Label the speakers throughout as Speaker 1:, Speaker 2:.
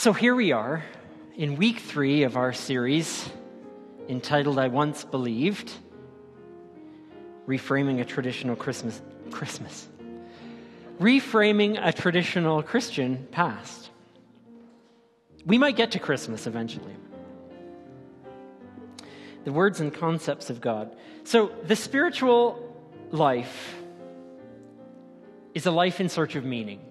Speaker 1: So here we are in week three of our series entitled I Once Believed Reframing a Traditional Christmas. Christmas. Reframing a traditional Christian past. We might get to Christmas eventually. The words and concepts of God. So, the spiritual life is a life in search of meaning.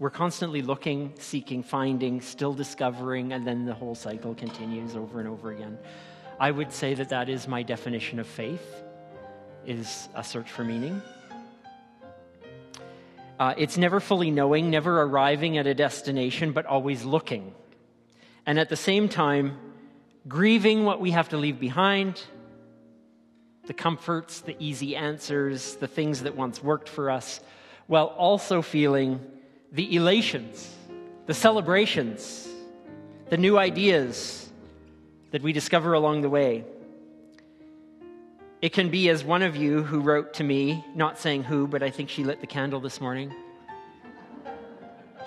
Speaker 1: We're constantly looking, seeking, finding, still discovering, and then the whole cycle continues over and over again. I would say that that is my definition of faith is a search for meaning. Uh, it's never fully knowing, never arriving at a destination, but always looking. And at the same time, grieving what we have to leave behind, the comforts, the easy answers, the things that once worked for us, while also feeling the elations, the celebrations, the new ideas that we discover along the way. It can be as one of you who wrote to me, not saying who, but I think she lit the candle this morning.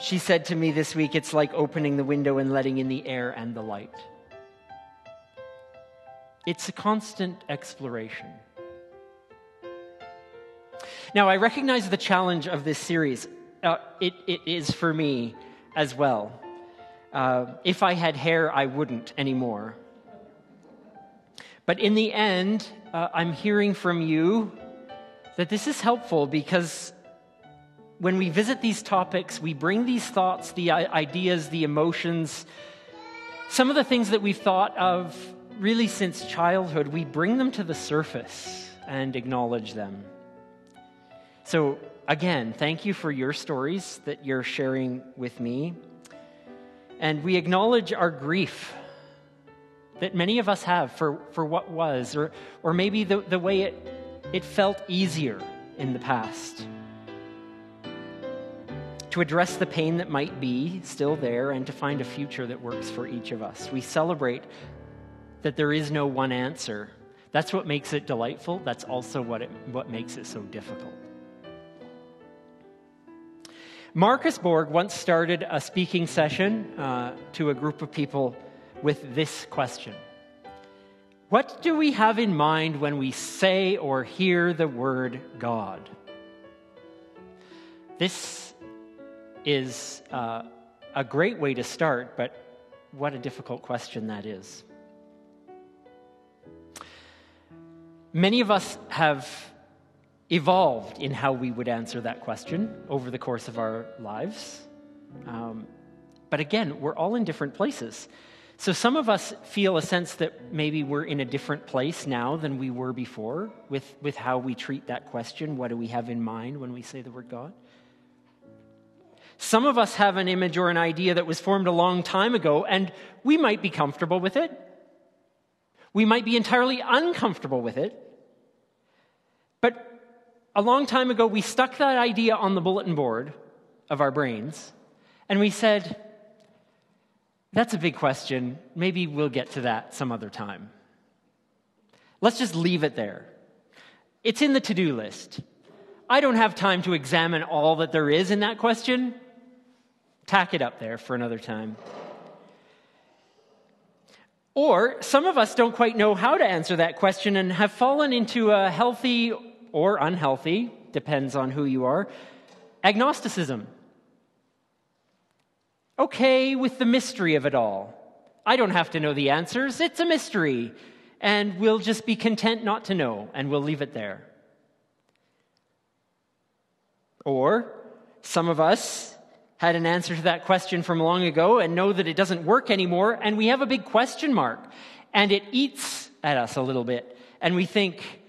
Speaker 1: She said to me this week, it's like opening the window and letting in the air and the light. It's a constant exploration. Now, I recognize the challenge of this series uh, it, it is for me as well. Uh, if I had hair, I wouldn't anymore. But in the end, uh, I'm hearing from you that this is helpful because when we visit these topics, we bring these thoughts, the ideas, the emotions, some of the things that we've thought of really since childhood, we bring them to the surface and acknowledge them. So again, thank you for your stories that you're sharing with me. And we acknowledge our grief that many of us have for, for what was, or, or maybe the, the way it, it felt easier in the past. To address the pain that might be still there and to find a future that works for each of us. We celebrate that there is no one answer. That's what makes it delightful. That's also what, it, what makes it so difficult. Marcus Borg once started a speaking session uh, to a group of people with this question What do we have in mind when we say or hear the word God? This is uh, a great way to start, but what a difficult question that is. Many of us have evolved in how we would answer that question over the course of our lives. Um, but again, we're all in different places. So some of us feel a sense that maybe we're in a different place now than we were before with, with how we treat that question. What do we have in mind when we say the word God? Some of us have an image or an idea that was formed a long time ago, and we might be comfortable with it. We might be entirely uncomfortable with it. A long time ago, we stuck that idea on the bulletin board of our brains, and we said, That's a big question. Maybe we'll get to that some other time. Let's just leave it there. It's in the to do list. I don't have time to examine all that there is in that question. Tack it up there for another time. Or some of us don't quite know how to answer that question and have fallen into a healthy or unhealthy, depends on who you are, agnosticism. Okay with the mystery of it all. I don't have to know the answers, it's a mystery. And we'll just be content not to know, and we'll leave it there. Or some of us had an answer to that question from long ago and know that it doesn't work anymore, and we have a big question mark. And it eats at us a little bit. And we think,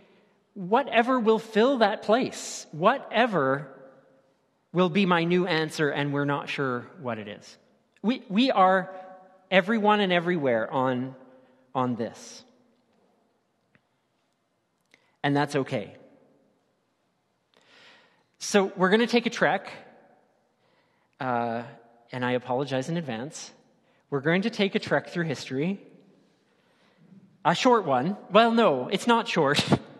Speaker 1: whatever will fill that place, whatever will be my new answer, and we're not sure what it is. We, we are everyone and everywhere on, on this. And that's okay. So we're going to take a trek, uh, and I apologize in advance. We're going to take a trek through history. A short one. Well, no, it's not short.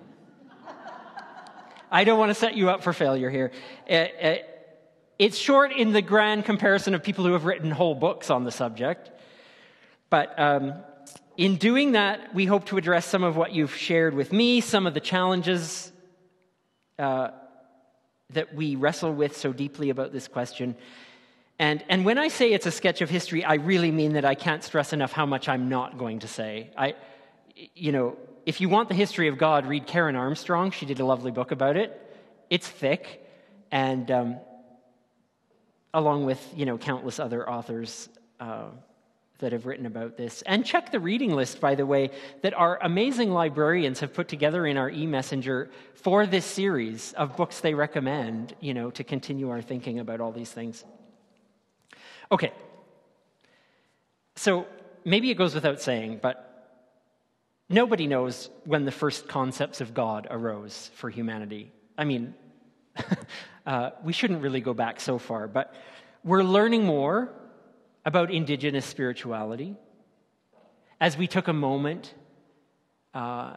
Speaker 1: I don't want to set you up for failure here. Uh, uh, It's short in the grand comparison of people who have written whole books on the subject. But um, in doing that, we hope to address some of what you've shared with me, some of the challenges uh, that we wrestle with so deeply about this question. And, and when I say it's a sketch of history, I really mean that I can't stress enough how much I'm not going to say. I, you know, if you want the history of God, read Karen Armstrong. She did a lovely book about it. It's thick, and um, along with you know countless other authors uh, that have written about this. And check the reading list, by the way, that our amazing librarians have put together in our e-messenger for this series of books they recommend. You know, to continue our thinking about all these things. Okay. So maybe it goes without saying, but Nobody knows when the first concepts of God arose for humanity. I mean, uh, we shouldn't really go back so far, but we're learning more about indigenous spirituality as we took a moment uh,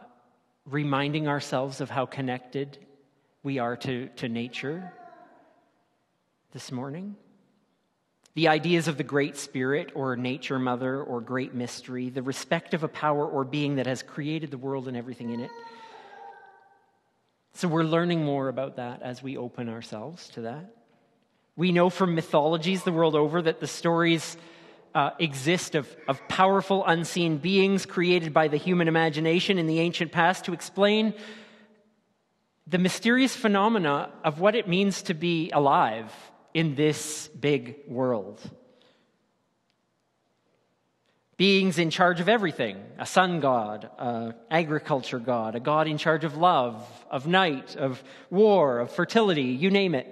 Speaker 1: reminding ourselves of how connected we are to, to nature this morning. The ideas of the Great Spirit or Nature Mother or Great Mystery, the respect of a power or being that has created the world and everything in it. So we're learning more about that as we open ourselves to that. We know from mythologies the world over that the stories uh, exist of, of powerful unseen beings created by the human imagination in the ancient past to explain the mysterious phenomena of what it means to be alive in this big world. Beings in charge of everything a sun god, an agriculture god, a god in charge of love, of night, of war, of fertility, you name it.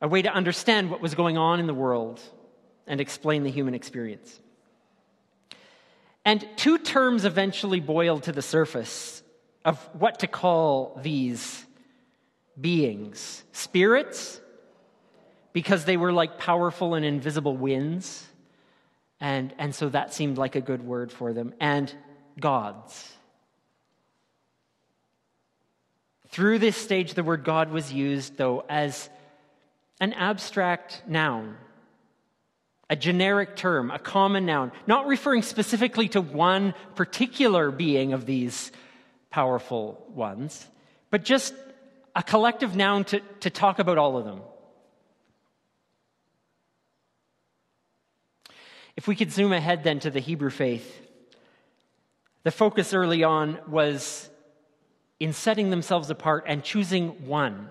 Speaker 1: A way to understand what was going on in the world and explain the human experience. And two terms eventually boiled to the surface of what to call these beings spirits, because they were like powerful and invisible winds. And, and so that seemed like a good word for them. And gods. Through this stage, the word God was used, though, as an abstract noun, a generic term, a common noun, not referring specifically to one particular being of these powerful ones, but just a collective noun to, to talk about all of them. If we could zoom ahead then to the Hebrew faith, the focus early on was in setting themselves apart and choosing one,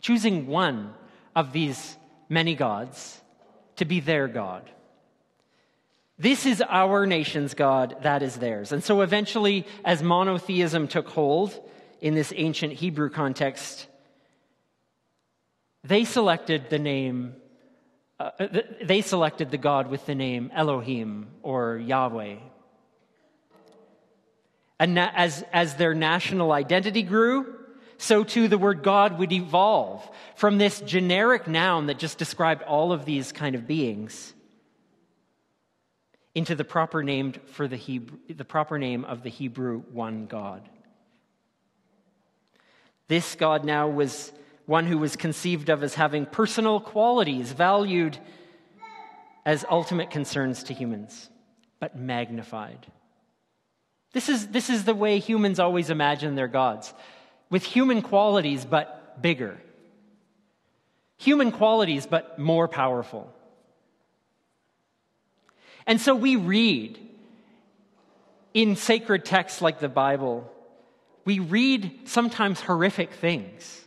Speaker 1: choosing one of these many gods to be their God. This is our nation's God, that is theirs. And so eventually, as monotheism took hold, in this ancient Hebrew context, they selected the name, uh, they selected the God with the name Elohim or Yahweh. And as, as their national identity grew, so too the word God would evolve from this generic noun that just described all of these kind of beings into the proper name for the Hebrew, the proper name of the Hebrew one God. This God now was one who was conceived of as having personal qualities valued as ultimate concerns to humans, but magnified. This is, this is the way humans always imagine their gods with human qualities, but bigger. Human qualities, but more powerful. And so we read in sacred texts like the Bible we read sometimes horrific things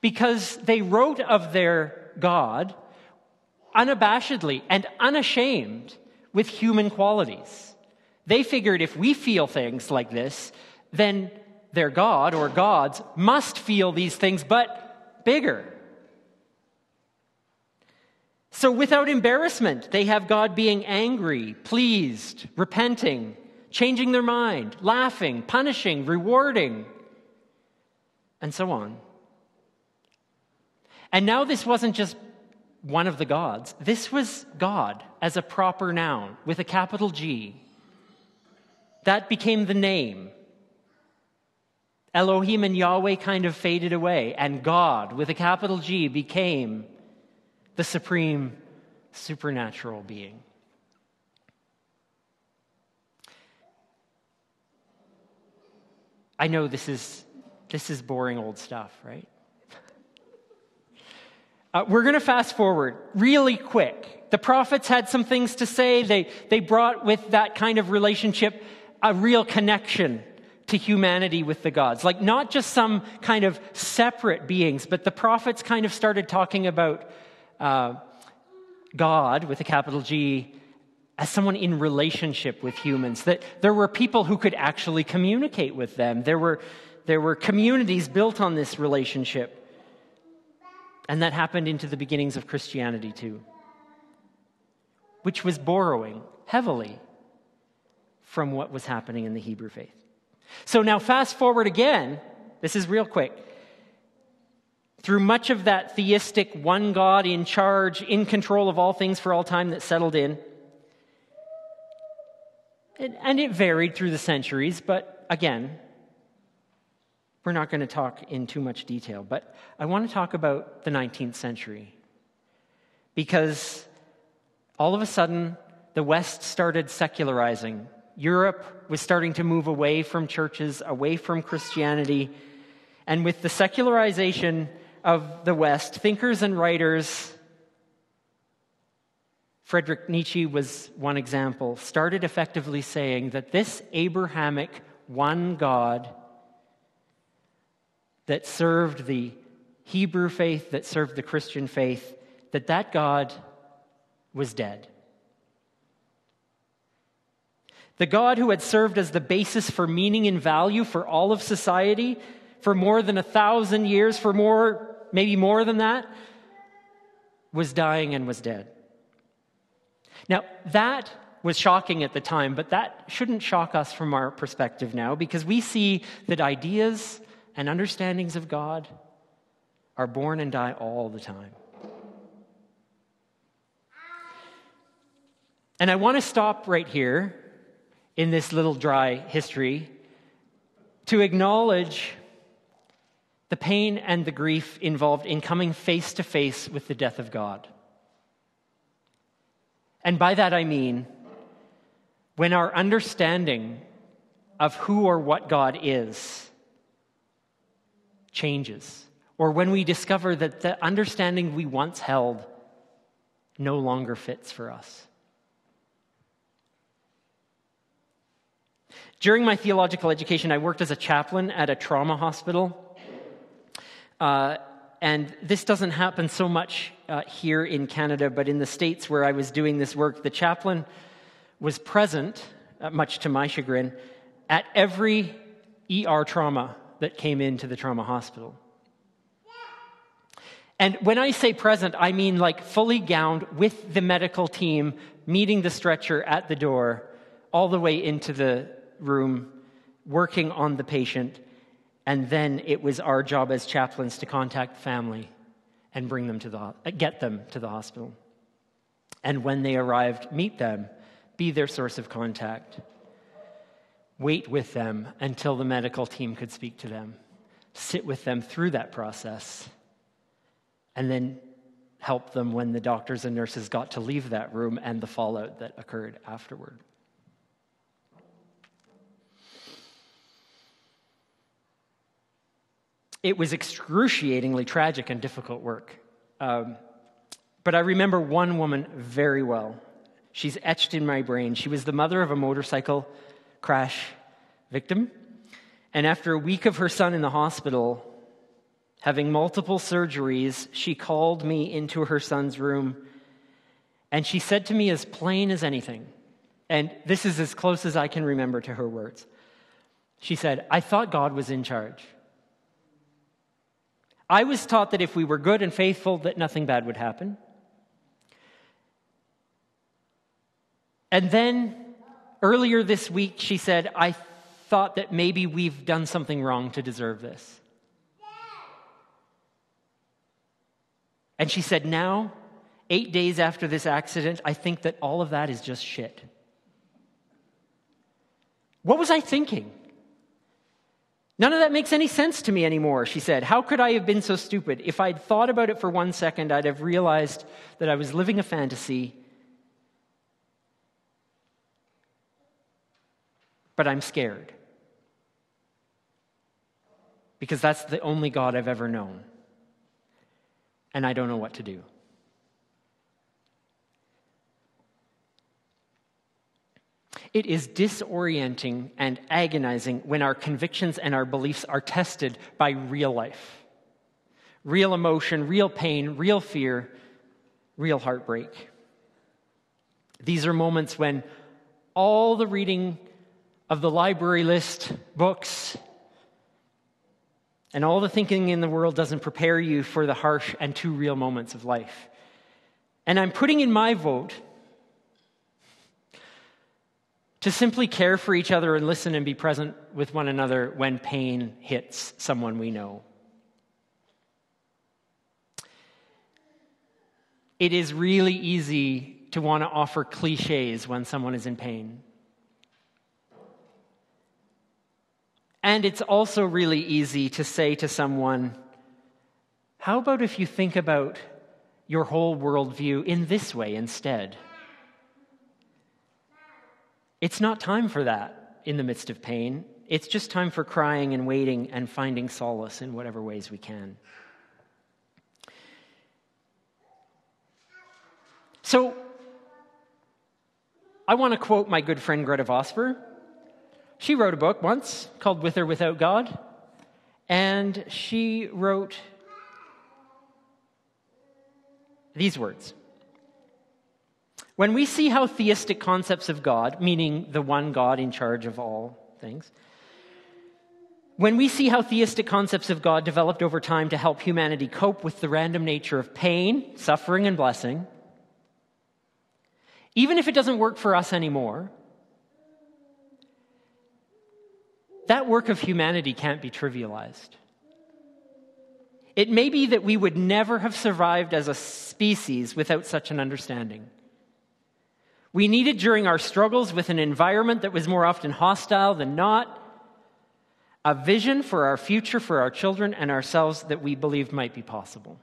Speaker 1: because they wrote of their God unabashedly and unashamed with human qualities. They figured if we feel things like this, then their God or gods must feel these things, but bigger. So, without embarrassment, they have God being angry, pleased, repenting, changing their mind, laughing, punishing, rewarding, and so on. And now this wasn't just one of the gods, this was God as a proper noun with a capital G. That became the name Elohim and Yahweh kind of faded away, and God, with a capital G, became the supreme supernatural being. I know this is, this is boring old stuff, right? Uh, we're going to fast forward really quick. The prophets had some things to say. They, they brought with that kind of relationship a real connection to humanity with the gods. Like not just some kind of separate beings, but the prophets kind of started talking about uh, God with a capital G as someone in relationship with humans, that there were people who could actually communicate with them. There were, there were communities built on this relationship. And that happened into the beginnings of Christianity too, which was borrowing heavily from what was happening in the Hebrew faith. So now, fast forward again, this is real quick. Through much of that theistic one God in charge, in control of all things for all time that settled in, and it varied through the centuries, but again, we're not going to talk in too much detail. But I want to talk about the 19th century because all of a sudden the West started secularizing. Europe was starting to move away from churches, away from Christianity. And with the secularization of the West, thinkers and writers Friedrich Nietzsche was one example, started effectively saying that this Abrahamic one God that served the Hebrew faith, that served the Christian faith, that that God was dead. The God who had served as the basis for meaning and value for all of society for more than a thousand years, for more, maybe more than that, was dying and was dead. Now, that was shocking at the time, but that shouldn't shock us from our perspective now because we see that ideas and understandings of God are born and die all the time. And I want to stop right here in this little dry history to acknowledge the pain and the grief involved in coming face to face with the death of God. And by that I mean when our understanding of who or what God is changes, or when we discover that the understanding we once held no longer fits for us. During my theological education, I worked as a chaplain at a trauma hospital. Uh, and this doesn't happen so much uh, here in Canada, but in the States where I was doing this work, the chaplain was present, uh, much to my chagrin, at every ER trauma that came into the trauma hospital. And when I say present, I mean like fully gowned with the medical team, meeting the stretcher at the door, all the way into the room, working on the patient and then it was our job as chaplains to contact the family and bring them to the get them to the hospital. And when they arrived, meet them, be their source of contact. Wait with them until the medical team could speak to them. Sit with them through that process. And then help them when the doctors and nurses got to leave that room and the fallout that occurred afterward. It was excruciatingly tragic and difficult work. Um, but I remember one woman very well. She's etched in my brain. She was the mother of a motorcycle crash victim. And after a week of her son in the hospital, having multiple surgeries, she called me into her son's room and she said to me as plain as anything, and this is as close as I can remember to her words. She said, I thought God was in charge. I was taught that if we were good and faithful, that nothing bad would happen. And then earlier this week, she said, I thought that maybe we've done something wrong to deserve this. And she said, Now, eight days after this accident, I think that all of that is just shit. What was I thinking? None of that makes any sense to me anymore, she said. How could I have been so stupid? If I'd thought about it for one second, I'd have realized that I was living a fantasy. But I'm scared. Because that's the only God I've ever known. And I don't know what to do. It is disorienting and agonizing when our convictions and our beliefs are tested by real life real emotion, real pain, real fear, real heartbreak. These are moments when all the reading of the library list, books, and all the thinking in the world doesn't prepare you for the harsh and too real moments of life. And I'm putting in my vote to simply care for each other and listen and be present with one another when pain hits someone we know. It is really easy to want to offer cliches when someone is in pain. And it's also really easy to say to someone, How about if you think about your whole worldview in this way instead? It's not time for that in the midst of pain. It's just time for crying and waiting and finding solace in whatever ways we can. So, I want to quote my good friend Gretta Vosper. She wrote a book once called With or Without God, and she wrote these words when we see how theistic concepts of God, meaning the one God in charge of all things, when we see how theistic concepts of God developed over time to help humanity cope with the random nature of pain, suffering, and blessing, even if it doesn't work for us anymore, that work of humanity can't be trivialized. It may be that we would never have survived as a species without such an understanding. We needed during our struggles with an environment that was more often hostile than not a vision for our future, for our children, and ourselves that we believed might be possible.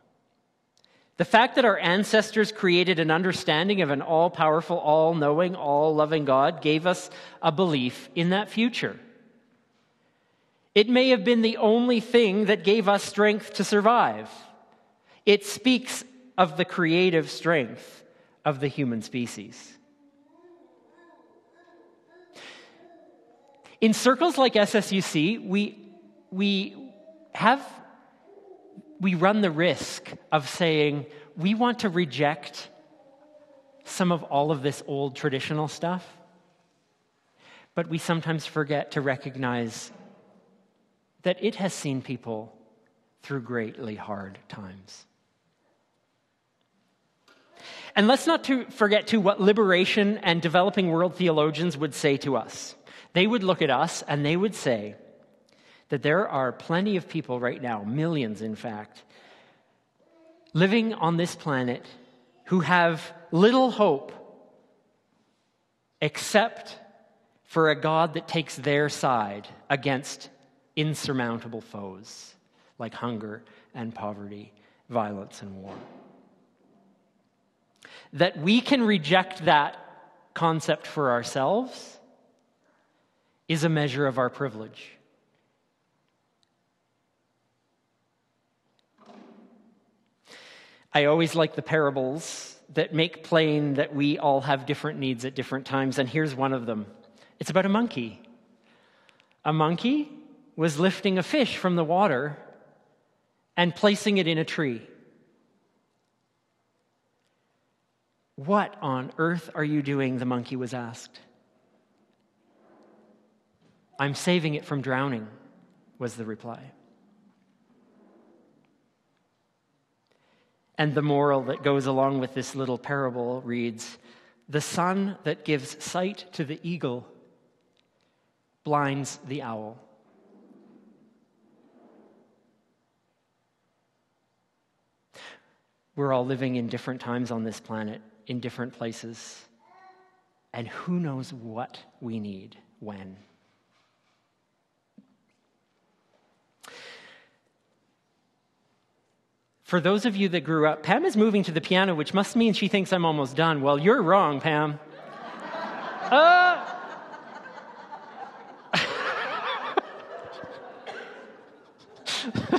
Speaker 1: The fact that our ancestors created an understanding of an all powerful, all knowing, all loving God gave us a belief in that future. It may have been the only thing that gave us strength to survive. It speaks of the creative strength of the human species. In circles like SSUC, we, we have, we run the risk of saying, we want to reject some of all of this old traditional stuff, but we sometimes forget to recognize that it has seen people through greatly hard times. And let's not to forget to what liberation and developing world theologians would say to us. They would look at us and they would say that there are plenty of people right now, millions in fact, living on this planet who have little hope except for a God that takes their side against insurmountable foes like hunger and poverty, violence and war. That we can reject that concept for ourselves is a measure of our privilege. I always like the parables that make plain that we all have different needs at different times, and here's one of them it's about a monkey. A monkey was lifting a fish from the water and placing it in a tree. What on earth are you doing? The monkey was asked. I'm saving it from drowning, was the reply. And the moral that goes along with this little parable reads The sun that gives sight to the eagle blinds the owl. We're all living in different times on this planet, in different places. And who knows what we need when? For those of you that grew up, Pam is moving to the piano, which must mean she thinks I'm almost done. Well, you're wrong, Pam. uh,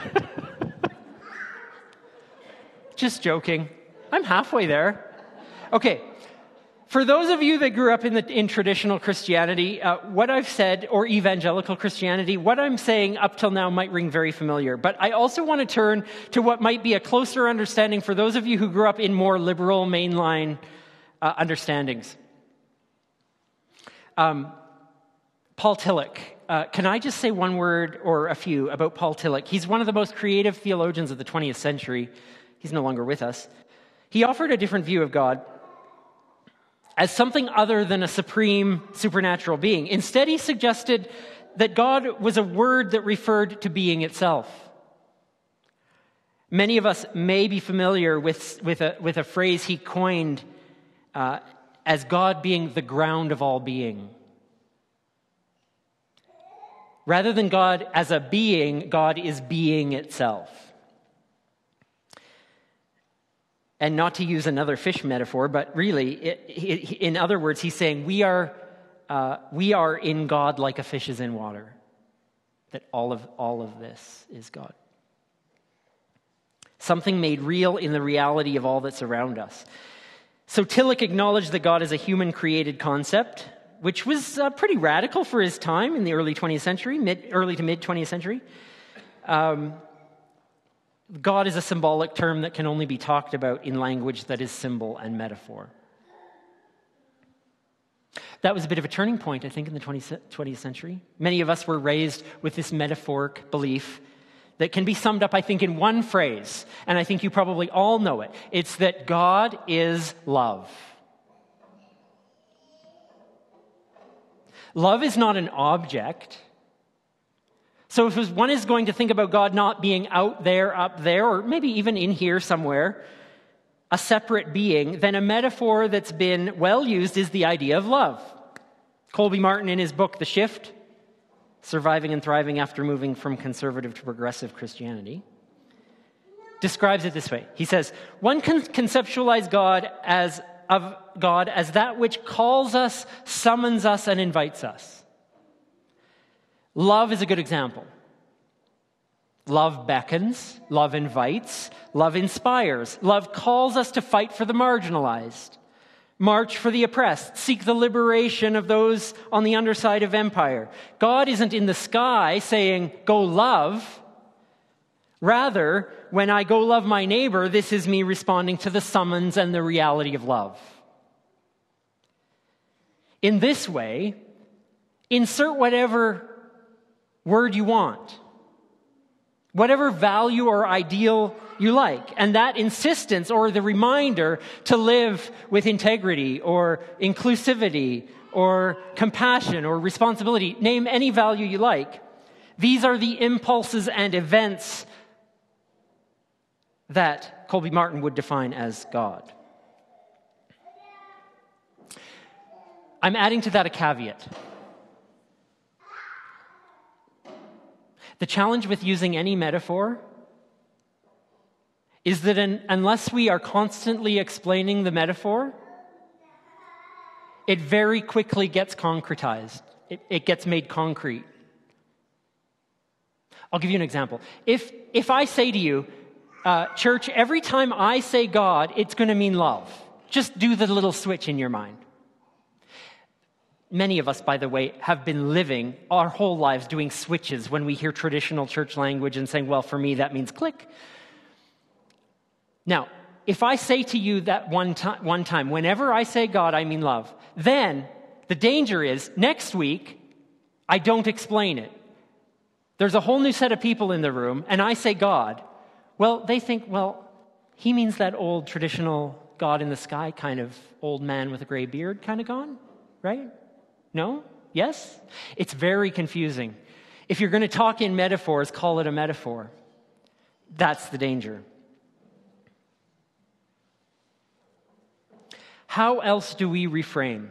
Speaker 1: Just joking. I'm halfway there. Okay. For those of you that grew up in, the, in traditional Christianity, uh, what I've said, or evangelical Christianity, what I'm saying up till now might ring very familiar. But I also want to turn to what might be a closer understanding for those of you who grew up in more liberal mainline uh, understandings. Um, Paul Tillich. Uh, can I just say one word or a few about Paul Tillich? He's one of the most creative theologians of the 20th century. He's no longer with us. He offered a different view of God as something other than a supreme supernatural being. Instead, he suggested that God was a word that referred to being itself. Many of us may be familiar with, with, a, with a phrase he coined uh, as God being the ground of all being. Rather than God as a being, God is being itself. And not to use another fish metaphor, but really, it, it, in other words, he's saying we are, uh, we are in God like a fish is in water. That all of, all of this is God. Something made real in the reality of all that's around us. So Tillich acknowledged that God is a human created concept, which was uh, pretty radical for his time in the early 20th century, mid, early to mid 20th century. Um, God is a symbolic term that can only be talked about in language that is symbol and metaphor. That was a bit of a turning point, I think, in the 20th century. Many of us were raised with this metaphoric belief that can be summed up, I think, in one phrase, and I think you probably all know it. It's that God is love. Love is not an object, so if one is going to think about God not being out there, up there, or maybe even in here somewhere, a separate being, then a metaphor that's been well used is the idea of love. Colby Martin, in his book, The Shift Surviving and Thriving After Moving from Conservative to Progressive Christianity, describes it this way. He says, One can conceptualize God as of God as that which calls us, summons us, and invites us. Love is a good example. Love beckons, love invites, love inspires, love calls us to fight for the marginalized, march for the oppressed, seek the liberation of those on the underside of empire. God isn't in the sky saying, go love. Rather, when I go love my neighbor, this is me responding to the summons and the reality of love. In this way, insert whatever word you want, whatever value or ideal you like. And that insistence or the reminder to live with integrity or inclusivity or compassion or responsibility, name any value you like. These are the impulses and events that Colby Martin would define as God. I'm adding to that a caveat. The challenge with using any metaphor is that in, unless we are constantly explaining the metaphor, it very quickly gets concretized. It, it gets made concrete. I'll give you an example. If, if I say to you, uh, church, every time I say God, it's going to mean love, just do the little switch in your mind. Many of us, by the way, have been living our whole lives doing switches when we hear traditional church language and saying, well, for me, that means click. Now, if I say to you that one, time, one time, whenever I say God, I mean love, then the danger is next week, I don't explain it. There's a whole new set of people in the room, and I say God. Well, they think, well, he means that old traditional God in the sky kind of old man with a gray beard kind of gone, right? No? Yes? It's very confusing. If you're going to talk in metaphors, call it a metaphor. That's the danger. How else do we reframe?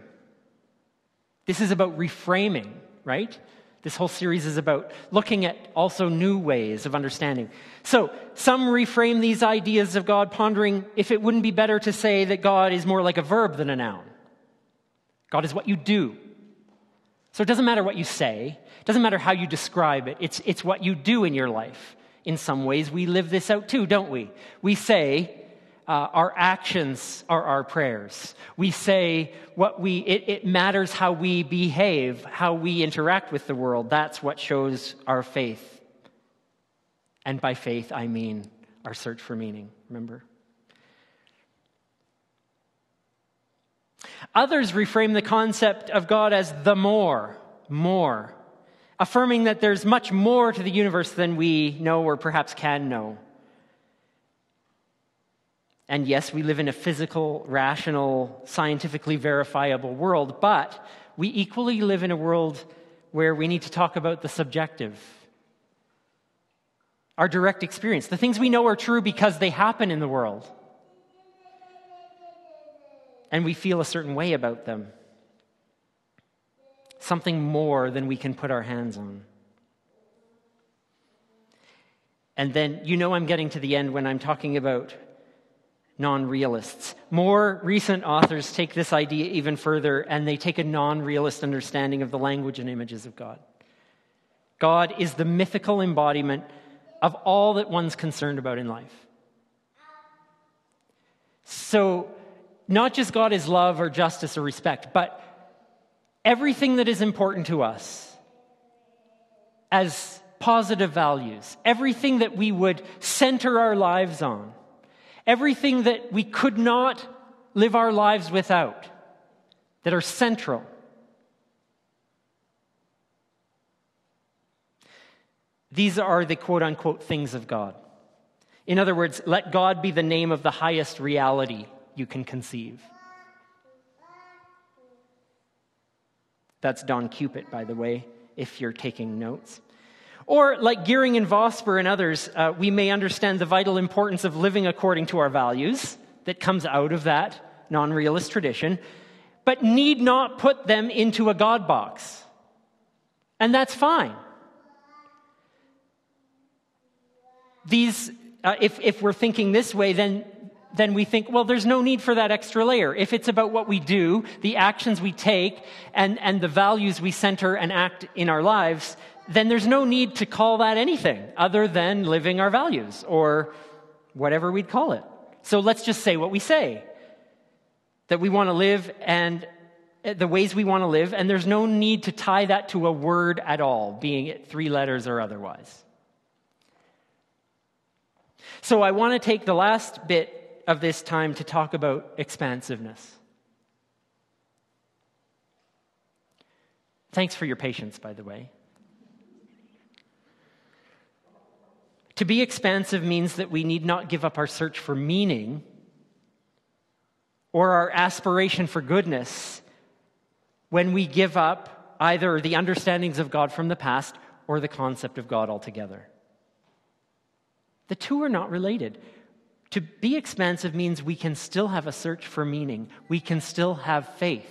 Speaker 1: This is about reframing, right? This whole series is about looking at also new ways of understanding. So, some reframe these ideas of God, pondering if it wouldn't be better to say that God is more like a verb than a noun. God is what you do. So, it doesn't matter what you say, it doesn't matter how you describe it, it's, it's what you do in your life. In some ways, we live this out too, don't we? We say, uh, our actions are our prayers. We say what we, it, it matters how we behave, how we interact with the world. That's what shows our faith. And by faith, I mean our search for meaning, remember? Others reframe the concept of God as the more, more, affirming that there's much more to the universe than we know or perhaps can know. And yes, we live in a physical, rational, scientifically verifiable world, but we equally live in a world where we need to talk about the subjective. Our direct experience. The things we know are true because they happen in the world. And we feel a certain way about them. Something more than we can put our hands on. And then, you know, I'm getting to the end when I'm talking about non realists. More recent authors take this idea even further and they take a non realist understanding of the language and images of God. God is the mythical embodiment of all that one's concerned about in life. So, not just God is love or justice or respect, but everything that is important to us as positive values, everything that we would center our lives on everything that we could not live our lives without, that are central. These are the quote unquote things of God. In other words, let God be the name of the highest reality you can conceive. That's Don Cupitt, by the way, if you're taking notes. Or, like Geering and Vosper and others, uh, we may understand the vital importance of living according to our values that comes out of that non realist tradition, but need not put them into a God box. And that's fine. These, uh, if, if we're thinking this way, then, then we think, well, there's no need for that extra layer. If it's about what we do, the actions we take, and, and the values we center and act in our lives, then there's no need to call that anything other than living our values or whatever we'd call it. So let's just say what we say that we want to live and uh, the ways we want to live, and there's no need to tie that to a word at all, being it three letters or otherwise. So I want to take the last bit of this time to talk about expansiveness. Thanks for your patience, by the way. To be expansive means that we need not give up our search for meaning or our aspiration for goodness when we give up either the understandings of God from the past or the concept of God altogether. The two are not related. To be expansive means we can still have a search for meaning, we can still have faith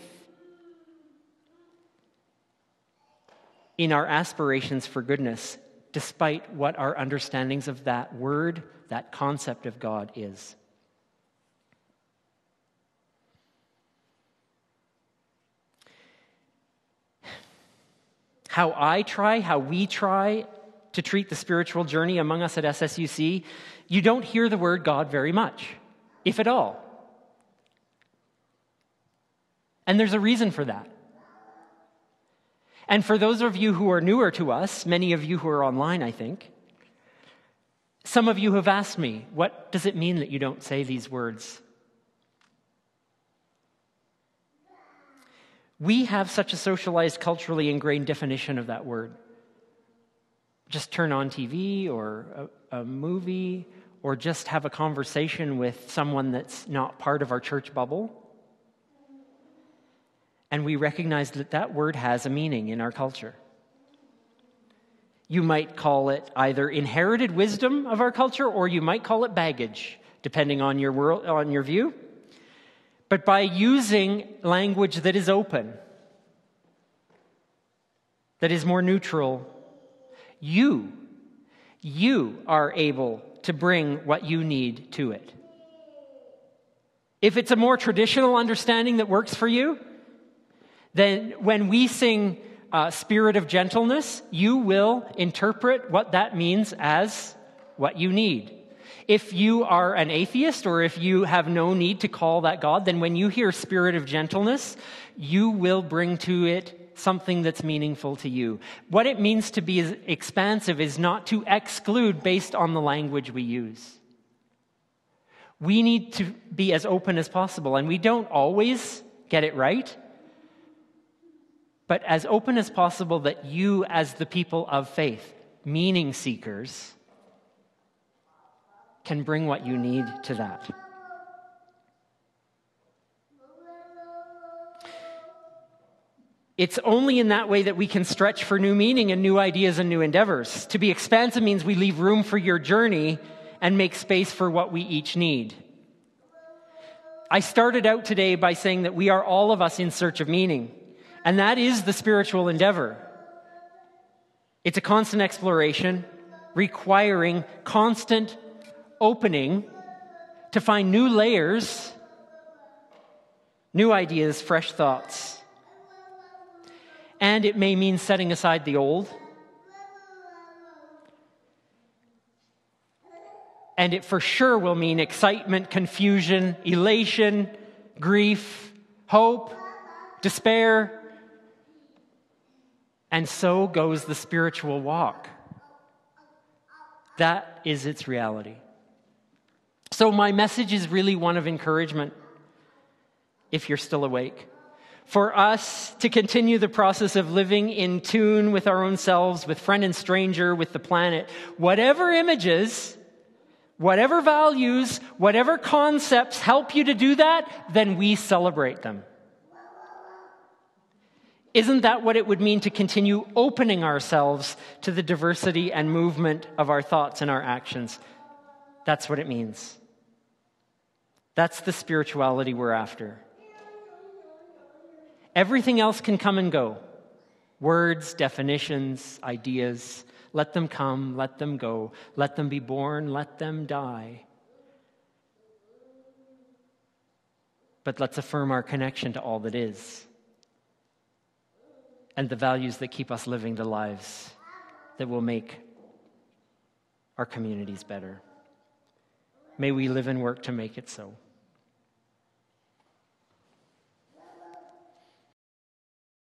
Speaker 1: in our aspirations for goodness despite what our understandings of that word, that concept of God is. How I try, how we try to treat the spiritual journey among us at SSUC, you don't hear the word God very much, if at all. And there's a reason for that. And for those of you who are newer to us, many of you who are online, I think, some of you have asked me, what does it mean that you don't say these words? We have such a socialized, culturally ingrained definition of that word. Just turn on TV or a, a movie or just have a conversation with someone that's not part of our church bubble and we recognize that that word has a meaning in our culture. You might call it either inherited wisdom of our culture or you might call it baggage, depending on your, world, on your view. But by using language that is open, that is more neutral, you, you are able to bring what you need to it. If it's a more traditional understanding that works for you, then when we sing uh, Spirit of Gentleness, you will interpret what that means as what you need. If you are an atheist or if you have no need to call that God, then when you hear Spirit of Gentleness, you will bring to it something that's meaningful to you. What it means to be expansive is not to exclude based on the language we use. We need to be as open as possible, and we don't always get it right. But as open as possible that you, as the people of faith, meaning seekers, can bring what you need to that. It's only in that way that we can stretch for new meaning and new ideas and new endeavors. To be expansive means we leave room for your journey and make space for what we each need. I started out today by saying that we are all of us in search of meaning, and that is the spiritual endeavor. It's a constant exploration requiring constant opening to find new layers, new ideas, fresh thoughts. And it may mean setting aside the old And it for sure will mean excitement, confusion, elation, grief, hope, despair. And so goes the spiritual walk. That is its reality. So, my message is really one of encouragement, if you're still awake. For us to continue the process of living in tune with our own selves, with friend and stranger, with the planet, whatever images Whatever values, whatever concepts help you to do that, then we celebrate them. Isn't that what it would mean to continue opening ourselves to the diversity and movement of our thoughts and our actions? That's what it means. That's the spirituality we're after. Everything else can come and go words, definitions, ideas. Let them come, let them go, let them be born, let them die. But let's affirm our connection to all that is and the values that keep us living the lives that will make our communities better. May we live and work to make it so.